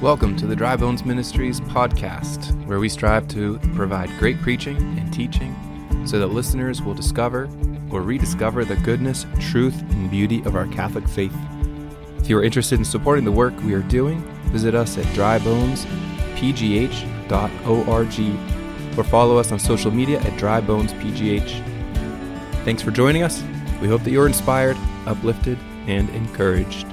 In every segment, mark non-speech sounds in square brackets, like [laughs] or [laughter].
Welcome to the Dry Bones Ministries podcast, where we strive to provide great preaching and teaching so that listeners will discover or rediscover the goodness, truth, and beauty of our Catholic faith. If you are interested in supporting the work we are doing, visit us at drybonesPGH.org or follow us on social media at DryBonesPGH. Thanks for joining us. We hope that you're inspired, uplifted, and encouraged.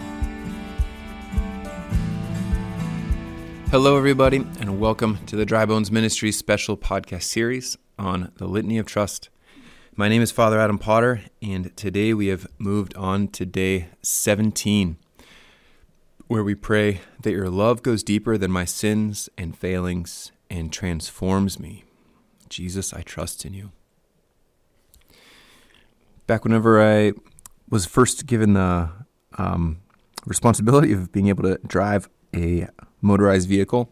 Hello, everybody, and welcome to the Dry Bones Ministries special podcast series on the Litany of Trust. My name is Father Adam Potter, and today we have moved on to day 17, where we pray that your love goes deeper than my sins and failings and transforms me. Jesus, I trust in you. Back whenever I was first given the um, responsibility of being able to drive a motorized vehicle.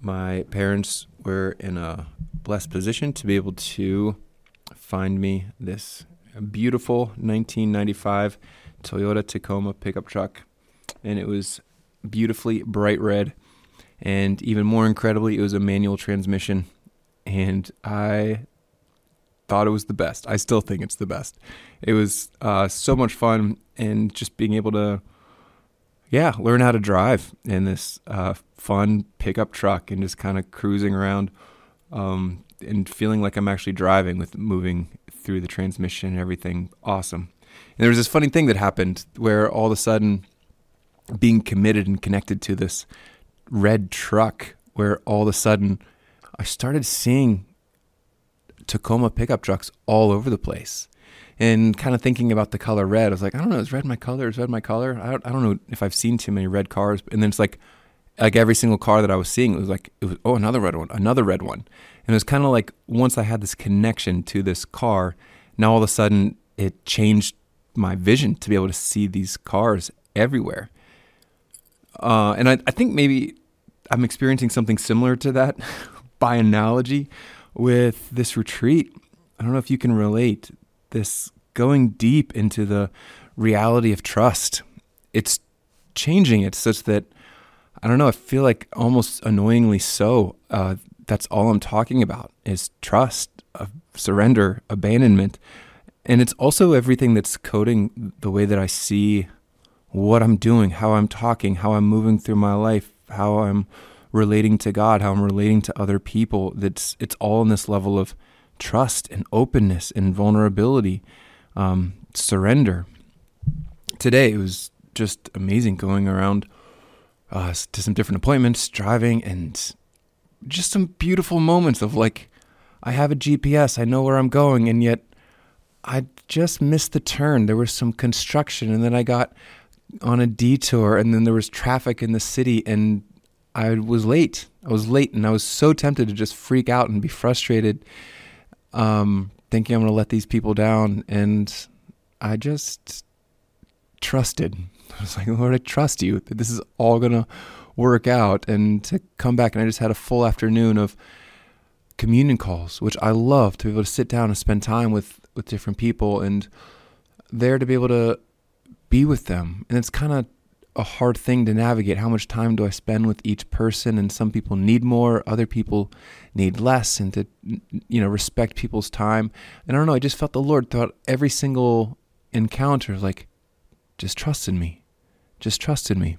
My parents were in a blessed position to be able to find me this beautiful 1995 Toyota Tacoma pickup truck. And it was beautifully bright red. And even more incredibly, it was a manual transmission. And I thought it was the best. I still think it's the best. It was uh, so much fun. And just being able to yeah, learn how to drive in this uh, fun pickup truck and just kind of cruising around um, and feeling like I'm actually driving with moving through the transmission and everything. Awesome. And there was this funny thing that happened where all of a sudden, being committed and connected to this red truck, where all of a sudden I started seeing Tacoma pickup trucks all over the place and kind of thinking about the color red, I was like, I don't know, is red my color? Is red my color? I don't, I don't know if I've seen too many red cars. And then it's like, like every single car that I was seeing, it was like, it was, oh, another red one, another red one. And it was kind of like once I had this connection to this car, now all of a sudden it changed my vision to be able to see these cars everywhere. Uh, and I, I think maybe I'm experiencing something similar to that [laughs] by analogy with this retreat. I don't know if you can relate this going deep into the reality of trust. It's changing it such that I don't know. I feel like almost annoyingly so. Uh, that's all I'm talking about is trust, uh, surrender, abandonment, and it's also everything that's coding the way that I see what I'm doing, how I'm talking, how I'm moving through my life, how I'm relating to God, how I'm relating to other people. That's it's all in this level of trust and openness and vulnerability, um, surrender. Today it was just amazing going around uh, to some different appointments, driving, and just some beautiful moments of like, I have a GPS, I know where I'm going, and yet I just missed the turn. There was some construction, and then I got on a detour, and then there was traffic in the city, and I was late. I was late, and I was so tempted to just freak out and be frustrated um, thinking I'm going to let these people down. And I just trusted. [laughs] I was like, Lord, I trust you that this is all going to work out. And to come back, and I just had a full afternoon of communion calls, which I love to be able to sit down and spend time with, with different people and there to be able to be with them. And it's kind of a hard thing to navigate. How much time do I spend with each person? And some people need more, other people need less, and to you know respect people's time. And I don't know. I just felt the Lord throughout every single encounter, like, just trust in me, just trust in me.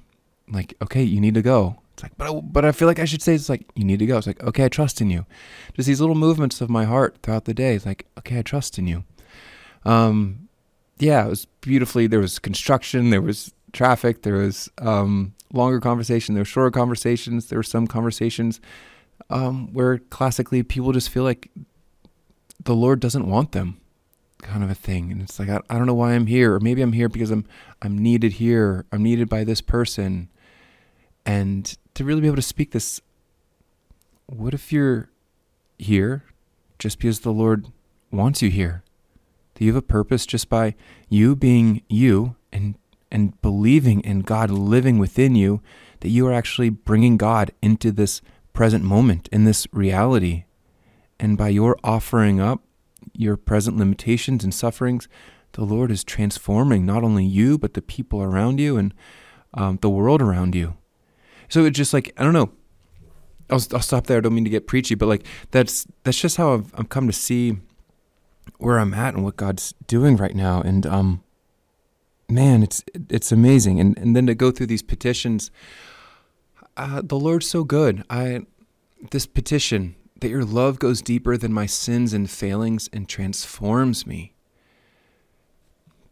Like, okay, you need to go. It's like, but I, but I feel like I should say it's like you need to go. It's like, okay, I trust in you. Just these little movements of my heart throughout the day. It's like, okay, I trust in you. Um, yeah, it was beautifully. There was construction. There was traffic. There was um, longer conversation. There were shorter conversations. There were some conversations um, where classically people just feel like the Lord doesn't want them, kind of a thing. And it's like I, I don't know why I'm here, or maybe I'm here because I'm I'm needed here. I'm needed by this person, and to really be able to speak this. What if you're here just because the Lord wants you here? Do you have a purpose just by you being you and and believing in God living within you, that you are actually bringing God into this present moment, in this reality. And by your offering up your present limitations and sufferings, the Lord is transforming not only you, but the people around you and um, the world around you. So it's just like I don't know. I'll I'll stop there. I don't mean to get preachy, but like that's that's just how I've I've come to see where I'm at and what God's doing right now. And um, man, it's it's amazing. And and then to go through these petitions, uh, the Lord's so good. I this petition that your love goes deeper than my sins and failings and transforms me.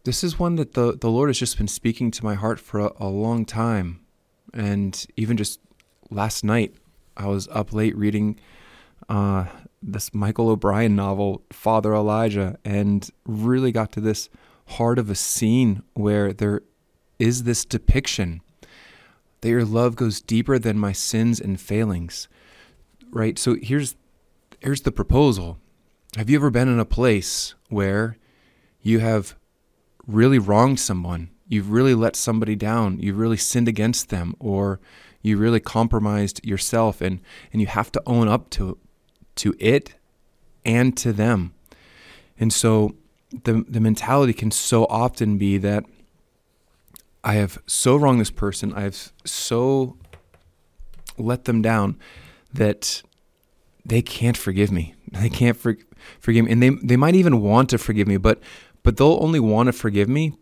This is one that the, the Lord has just been speaking to my heart for a, a long time. And even just last night, I was up late reading uh, this Michael O'Brien novel, Father Elijah, and really got to this heart of a scene where there is this depiction that your love goes deeper than my sins and failings. Right? So here's here's the proposal. Have you ever been in a place where you have really wronged someone? You've really let somebody down. You've really sinned against them or you really compromised yourself and and you have to own up to to it and to them. And so the the mentality can so often be that I have so wronged this person, I have so let them down that they can't forgive me. They can't for, forgive me, and they they might even want to forgive me, but but they'll only want to forgive me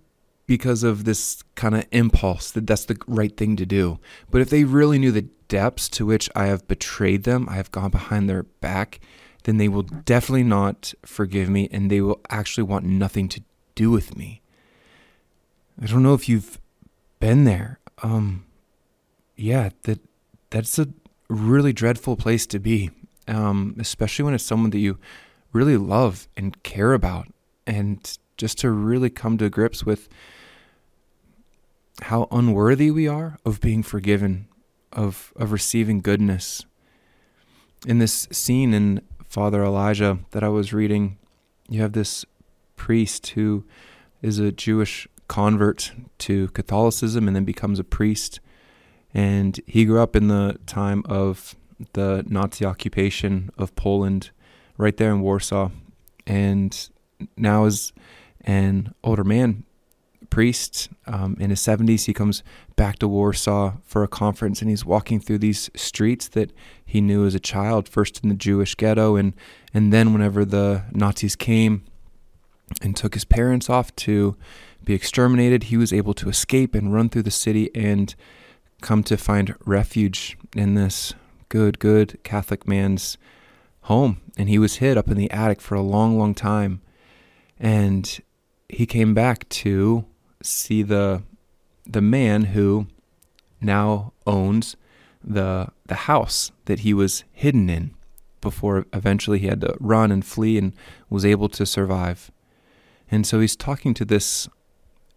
because of this kind of impulse that that's the right thing to do. But if they really knew the depths to which I have betrayed them, I have gone behind their back, then they will definitely not forgive me and they will actually want nothing to do with me. I don't know if you've been there. Um yeah, that that's a really dreadful place to be. Um especially when it's someone that you really love and care about and just to really come to grips with how unworthy we are of being forgiven, of of receiving goodness. In this scene in Father Elijah that I was reading, you have this priest who is a Jewish convert to Catholicism and then becomes a priest. And he grew up in the time of the Nazi occupation of Poland, right there in Warsaw. And now, as an older man, priest um, in his 70s. He comes back to Warsaw for a conference and he's walking through these streets that he knew as a child, first in the Jewish ghetto, and, and then whenever the Nazis came and took his parents off to be exterminated, he was able to escape and run through the city and come to find refuge in this good, good Catholic man's home. And he was hid up in the attic for a long, long time. And he came back to see the the man who now owns the the house that he was hidden in before eventually he had to run and flee and was able to survive. And so he's talking to this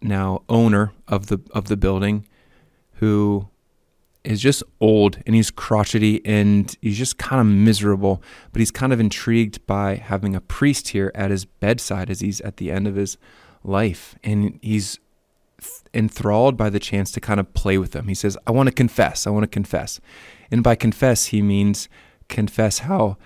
now owner of the of the building who is just old and he's crotchety and he's just kind of miserable, but he's kind of intrigued by having a priest here at his bedside as he's at the end of his life and he's enthralled by the chance to kind of play with them. He says, I want to confess. I want to confess. And by confess, he means confess how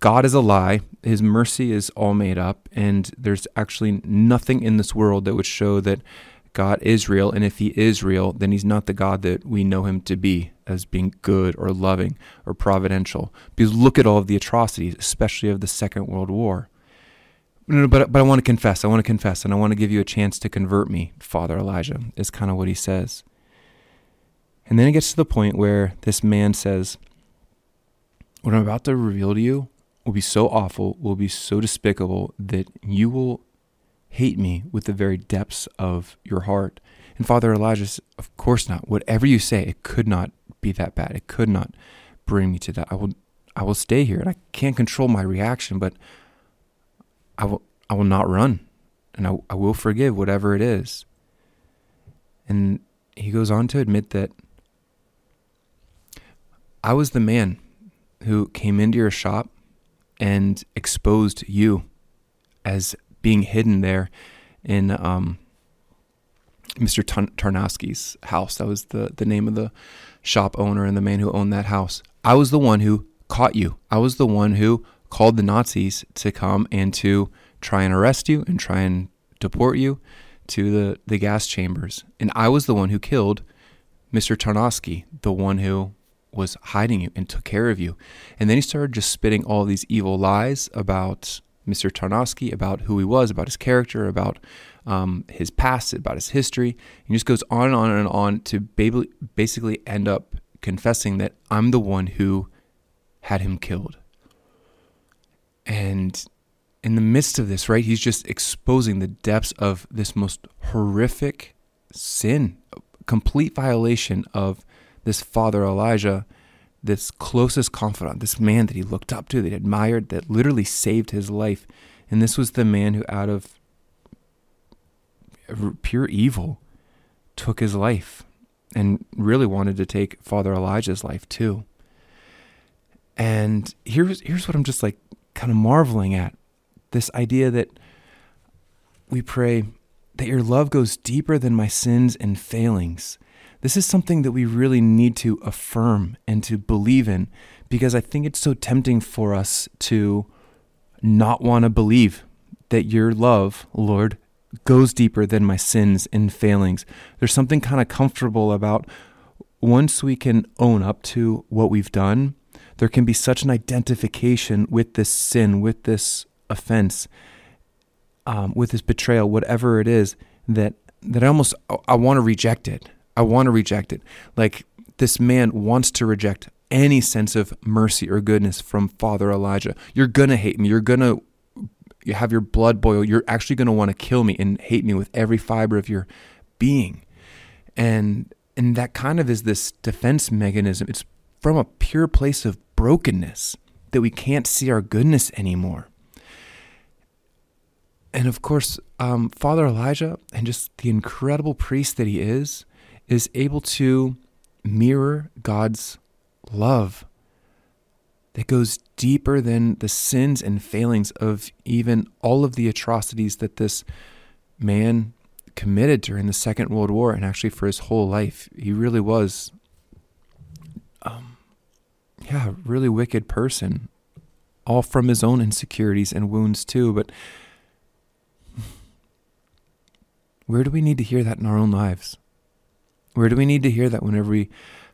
God is a lie, his mercy is all made up, and there's actually nothing in this world that would show that God is real. And if he is real, then he's not the God that we know him to be as being good or loving or providential. Because look at all of the atrocities, especially of the Second World War. No, but but I want to confess. I want to confess, and I want to give you a chance to convert me, Father Elijah. Is kind of what he says. And then it gets to the point where this man says, "What I'm about to reveal to you will be so awful, will be so despicable that you will hate me with the very depths of your heart." And Father Elijah says, "Of course not. Whatever you say, it could not be that bad. It could not bring me to that. I will, I will stay here, and I can't control my reaction, but." I will, I will not run and I, I will forgive whatever it is. And he goes on to admit that I was the man who came into your shop and exposed you as being hidden there in um, Mr. Tarnowski's house. That was the, the name of the shop owner and the man who owned that house. I was the one who caught you. I was the one who called the Nazis to come and to try and arrest you and try and deport you to the, the gas chambers. And I was the one who killed Mr. Tarnowski, the one who was hiding you and took care of you. And then he started just spitting all these evil lies about Mr. Tarnowski, about who he was, about his character, about um, his past, about his history. He just goes on and on and on to basically end up confessing that I'm the one who had him killed. And in the midst of this, right, he's just exposing the depths of this most horrific sin, complete violation of this father Elijah, this closest confidant, this man that he looked up to, that he admired, that literally saved his life. And this was the man who, out of pure evil, took his life and really wanted to take Father Elijah's life too. And here's here's what I'm just like kind of marveling at. This idea that we pray that your love goes deeper than my sins and failings. This is something that we really need to affirm and to believe in because I think it's so tempting for us to not want to believe that your love, Lord, goes deeper than my sins and failings. There's something kind of comfortable about once we can own up to what we've done, there can be such an identification with this sin, with this offense, um, with this betrayal, whatever it is, that that I almost I want to reject it. I want to reject it. Like this man wants to reject any sense of mercy or goodness from Father Elijah. You're to hate me. You're to you have your blood boil. You're actually to want to kill me and hate me with every fiber of your being. And and that kind of is this defense mechanism. It's from a pure place of brokenness that we can't see our goodness anymore. And of course, um, Father Elijah and just the incredible priest that he is, is able to mirror God's love that goes deeper than the sins and failings of even all of the atrocities that this man committed during the Second World War and actually for his whole life. He really was, um, yeah, really wicked person, all from his own insecurities and wounds too. But where do we need to hear that in our own lives? Where do we need to hear that whenever we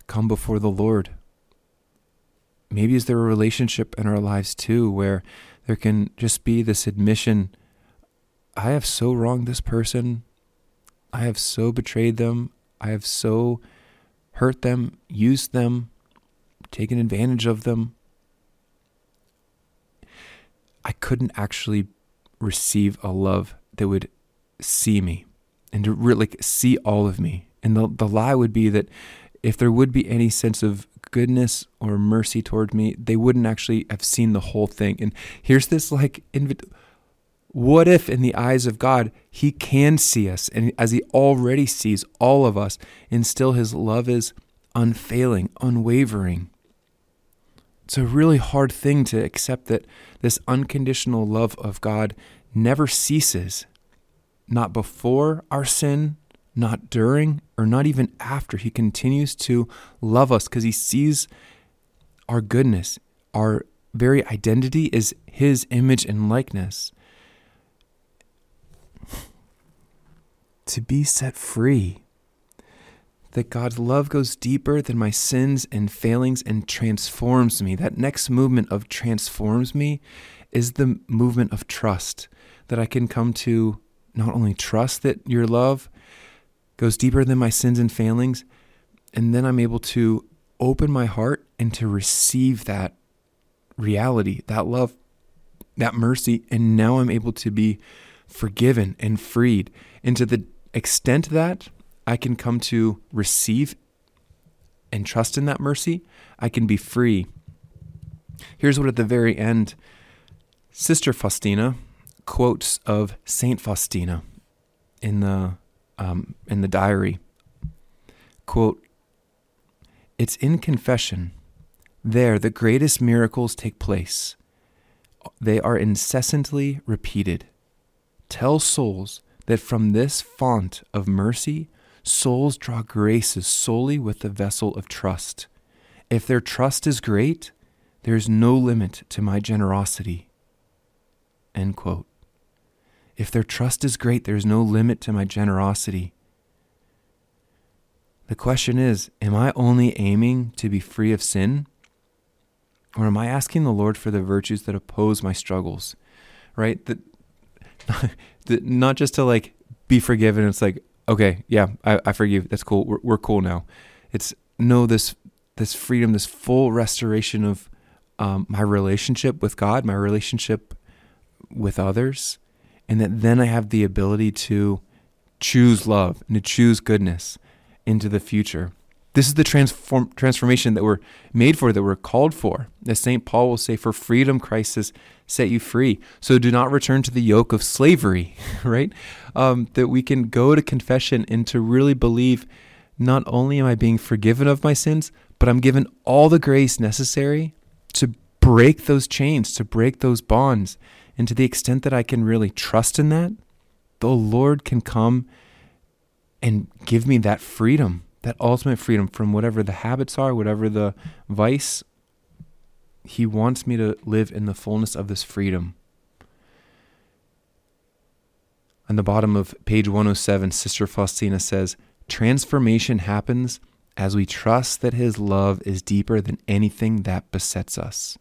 come before the Lord? Maybe is there a relationship in our lives too where there can just be this admission I have so wronged this person. I have so betrayed them. I have so hurt them, used them, taken advantage of them. I couldn't actually receive a love that would see me and to really see all of me and the, the lie would be that if there would be any sense of goodness or mercy toward me, they wouldn't actually have seen the whole thing. And here's this like, inv- what if in the eyes of God, He can see us, and as He already sees all of us, and still His love is unfailing, unwavering? It's a really hard thing to accept that this unconditional love of God never ceases, not before our sin, not during or not even after. He continues to love us because he sees our goodness. Our very identity is his image and likeness. to be set free. That God's love goes deeper than my sins and failings and transforms me. That next movement of transforms me is the movement of trust. That I can come to not only trust that your love goes deeper than my sins and failings. And then I'm able to open my heart and to receive that reality, that love, that mercy. And now I'm able to be forgiven and freed. And to the extent that I can come to receive and trust in that mercy, I can be free. Here's what at the very end, Sister Faustina quotes of Saint Faustina in the um, in the diary. Quote, It's in confession. There, the greatest miracles take place. They are incessantly repeated. Tell souls that from this font of mercy, souls draw graces solely with the vessel of trust. If their trust is great, there is no limit to my generosity. End quote. If their trust is great, there's no limit to my generosity. The question is Am I only aiming to be free of sin? Or am I asking the Lord for the virtues that oppose my struggles? Right? That, [laughs] that not just to like be forgiven. It's like, okay, yeah, I, I forgive. That's cool. We're, we're cool now. It's no this this freedom, this full restoration of um, my relationship with God, my relationship with others, and that then I have the ability to choose love and to choose goodness into the future. This is the transform, transformation that we're made for, that we're called for. As St. Paul will say, For freedom Christ has set you free. So do not return to the yoke of slavery, [laughs] right? Um, that we can go to confession and to really believe not only am I being forgiven of my sins, but I'm given all the grace necessary to break those chains, to break those bonds. And to the extent that I can really trust in that, the Lord can come and give me that freedom, that ultimate freedom from whatever the habits are, whatever the vice. He wants me to live in the fullness of this freedom. On the bottom of page 107, Sister Faustina says, Transformation happens as we trust that His love is deeper than anything that besets us.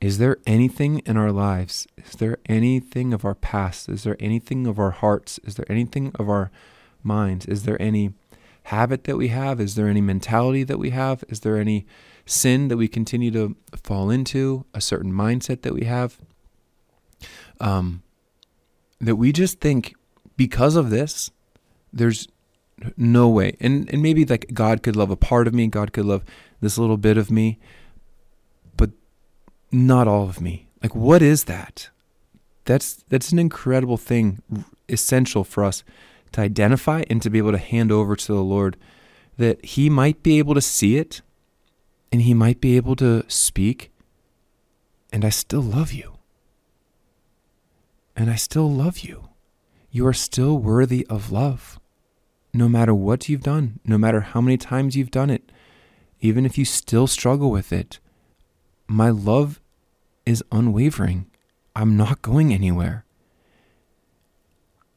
Is there anything in our lives? Is there anything of our past? Is there anything of our hearts? Is there anything of our minds? Is there any habit that we have? Is there any mentality that we have? Is there any sin that we continue to fall into? A certain mindset that we have? Um, that we just think because of this, there's no way. And and maybe like God could love a part of me, God could love this little bit of me, but not all of me. Like what is that? That's that's an incredible thing, essential for us to identify and to be able to hand over to the Lord that he might be able to see it and he might be able to speak and I still love you. And I still love you. You are still worthy of love. No matter what you've done, no matter how many times you've done it, even if you still struggle with it, my love is unwavering. I'm not going anywhere.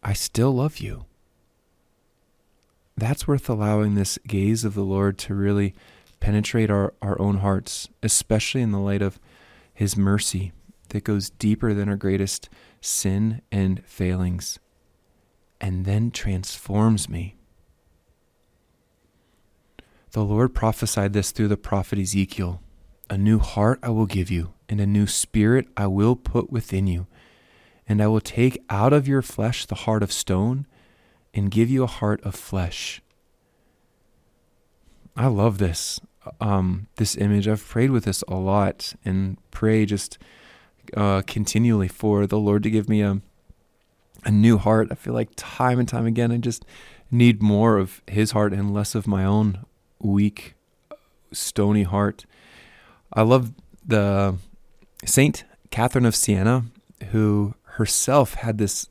I still love you. That's worth allowing this gaze of the Lord to really penetrate our, our own hearts, especially in the light of His mercy that goes deeper than our greatest sin and failings, and then transforms me. The Lord prophesied this through the prophet Ezekiel a new heart I will give you, and a new spirit I will put within you. And I will take out of your flesh the heart of stone and give you a heart of flesh. I love this. Um, this image. I've prayed with this a lot and pray just uh, continually for the Lord to give me a a new heart. I feel like time and time again, I just need more of His heart and less of my own weak, stony heart. I love the Saint Catherine of Siena, who herself had this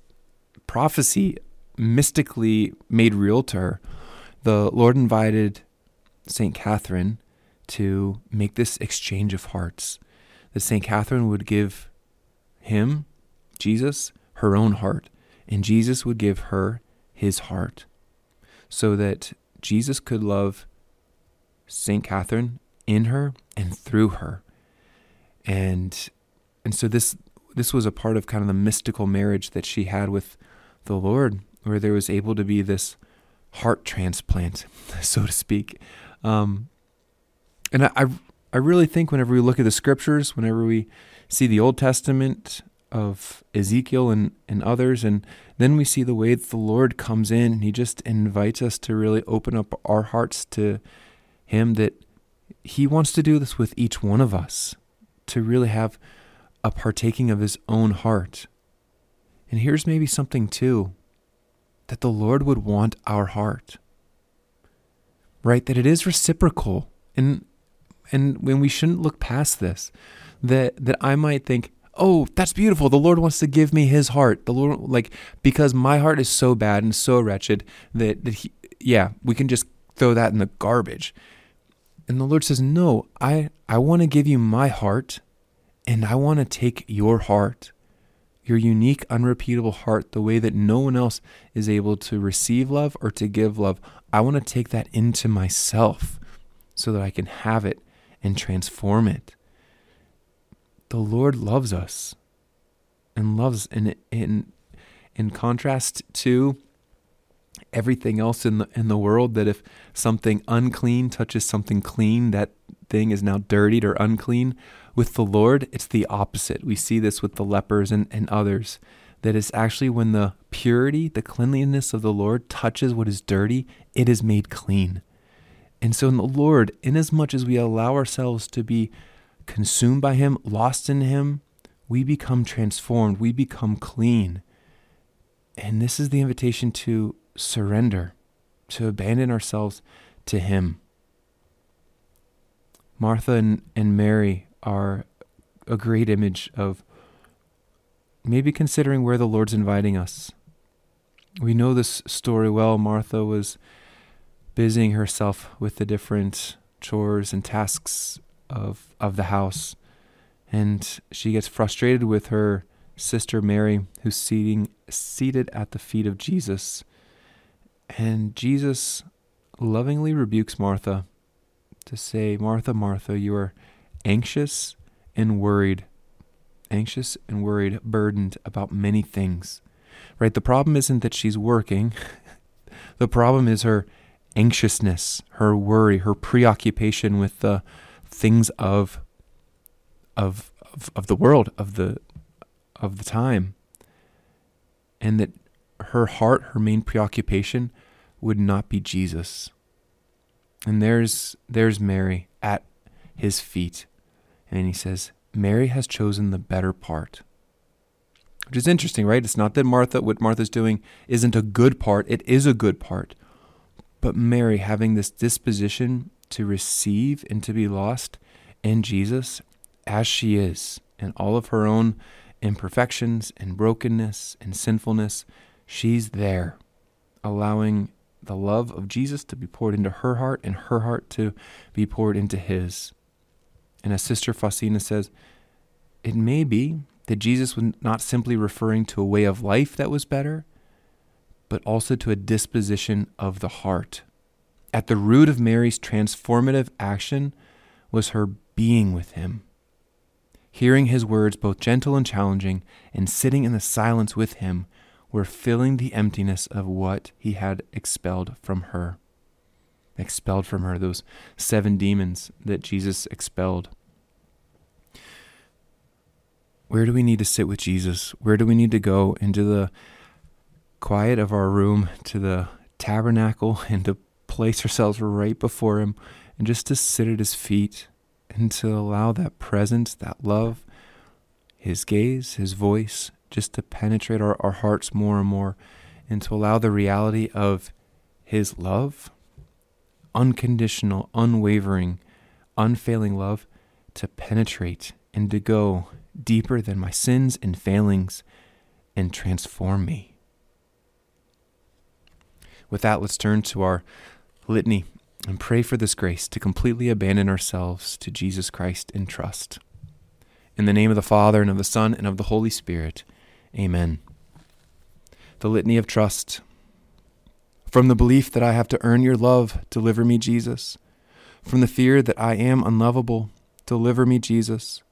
prophecy mystically made real to her. The Lord invited Saint Catherine to make this exchange of hearts. That Saint Catherine would give him, Jesus, her own heart, and Jesus would give her his heart, so that Jesus could love Saint Catherine in her and through her. And and so this this was a part of kind of the mystical marriage that she had with the Lord, where there was able to be this heart transplant, [laughs] so to speak. Um, and I, I really think whenever we look at the scriptures, whenever we see the Old Testament of Ezekiel and, and others, and then we see the way that the Lord comes in and He just invites us to really open up our hearts to Him, that he wants to do this with each one of us to really have a partaking of his own heart. And here's maybe something too that the Lord would want our heart. Right? That it is reciprocal. And and when we shouldn't look past this, that that I might think, oh, that's beautiful. The Lord wants to give me his heart. The Lord like because my heart is so bad and so wretched that, that he yeah, we can just throw that in the garbage. And the Lord says, No, I, I want to give you my heart and I want to take your heart, your unique, unrepeatable heart, the way that no one else is able to receive love or to give love. I want to take that into myself so that I can have it and transform it. The Lord loves us and loves in in in contrast to everything else in the in the world that if something unclean touches something clean that thing is now dirtied or unclean with the Lord, it's the opposite. We see this with the lepers and, and others. That is actually when the purity, the cleanliness of the Lord touches what is dirty, it is made clean. And so, in the Lord, inasmuch as we allow ourselves to be consumed by Him, lost in Him, we become transformed, we become clean. And this is the invitation to surrender, to abandon ourselves to Him. Martha and, and Mary are a great image of maybe considering where the Lord's inviting us. We know this story well. Martha was busying herself with the different chores and tasks of of the house, and she gets frustrated with her sister Mary, who's seating seated at the feet of Jesus. And Jesus lovingly rebukes Martha to say, Martha, Martha, you are anxious and worried, anxious and worried, burdened about many things. Right? The problem isn't that she's working. [laughs] the problem is her anxiousness, her worry, her preoccupation with the things of of of, of the world, of the of the time. And that her heart, her main preoccupation would not be Jesus. And there's there's Mary at his feet. And he says, Mary has chosen the better part. Which is interesting, right? It's not that Martha, what Martha's doing isn't a good part, it is a good part. But Mary, having this disposition to receive and to be lost in Jesus as she is, in all of her own imperfections and brokenness and sinfulness, she's there, allowing the love of Jesus to be poured into her heart and her heart to be poured into his. And as Sister Faustina says, it may be that Jesus was not simply referring to a way of life that was better, but also to a disposition of the heart. At the root of Mary's transformative action was her being with him. Hearing his words, both gentle and challenging, and sitting in the silence with him, were filling the emptiness of what he had expelled from her expelled from her, those seven demons that Jesus expelled. Where do we need to sit with Jesus? Where do we need to go into the quiet of our room, to the tabernacle, [laughs] and to place ourselves right before Him and just to sit at His feet and to allow that presence, that love, His gaze, His voice, just to penetrate our, our hearts more and more and to allow the reality of His love unconditional, unwavering, unfailing love to penetrate and to go deeper than my sins and failings and transform me. With that, let's turn to our litany and pray for this grace to completely abandon ourselves to Jesus Christ in trust. In the name of the Father, and of the Son, and of the Holy Spirit, amen. The Litany of Trust. From the belief that I have to earn your love, deliver me, Jesus. From the fear that I am unlovable, deliver me, Jesus.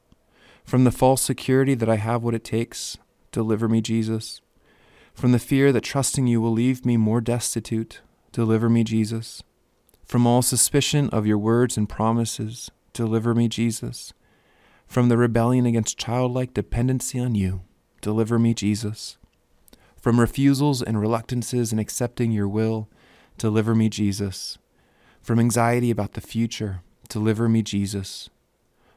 From the false security that I have what it takes, deliver me, Jesus. From the fear that trusting you will leave me more destitute, deliver me, Jesus. From all suspicion of your words and promises, deliver me, Jesus. From the rebellion against childlike dependency on you, deliver me, Jesus. From refusals and reluctances in accepting your will, deliver me, Jesus. From anxiety about the future, deliver me, Jesus.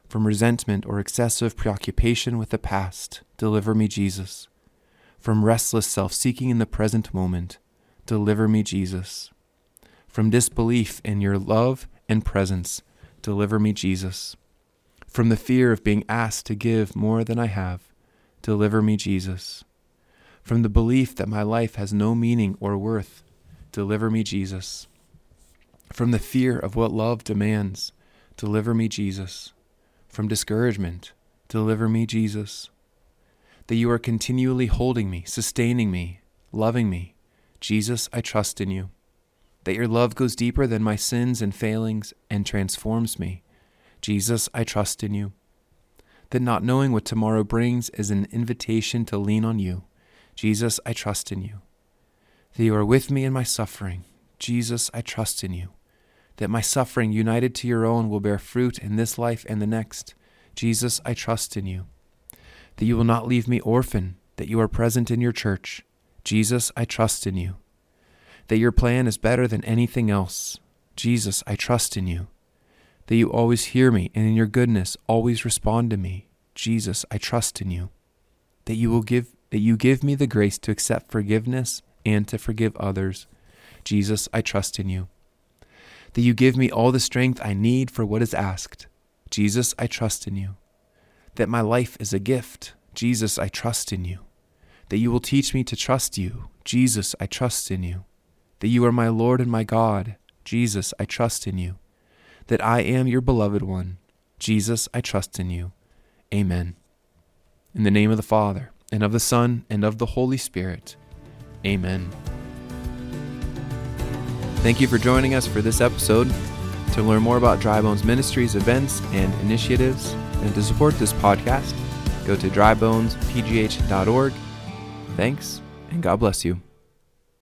From resentment or excessive preoccupation with the past, deliver me, Jesus. From restless self seeking in the present moment, deliver me, Jesus. From disbelief in your love and presence, deliver me, Jesus. From the fear of being asked to give more than I have, deliver me, Jesus from the belief that my life has no meaning or worth. Deliver me, Jesus. From the fear of what love demands. Deliver me, Jesus. From discouragement. Deliver me, Jesus. that you are continually holding me, sustaining me, loving me. Jesus, I trust in you. That your love goes deeper than my sins and failings and transforms me. Jesus, I trust in you. That not knowing what tomorrow brings is an invitation to lean on you. Jesus, I trust in you. That you are with me in my suffering. Jesus, I trust in you. That my suffering united to your own will bear fruit in this life and the next. Jesus, I trust in you. That you will not leave me orphan, that you are present in your church. Jesus, I trust in you. That your plan is better than anything else. Jesus, I trust in you. That you always hear me and in your goodness always respond to me. Jesus, I trust in you. That you will give that you give me the grace to accept forgiveness and to forgive others. Jesus, I trust in you. That you give me all the strength I need for what is asked. Jesus, I trust in you. That my life is a gift. Jesus, I trust in you. That you will teach me to trust you. Jesus, I trust in you. That you are my Lord and my God. Jesus, I trust in you. That I am your beloved one. Jesus, I trust in you. Amen. In the name of the Father, and of the Son, and of the Holy Spirit. Amen. Thank you for joining us for this episode. To learn more about Dry Bones Ministries events and initiatives, and to support this podcast, go to drybonespgh.org. Thanks, and God bless you.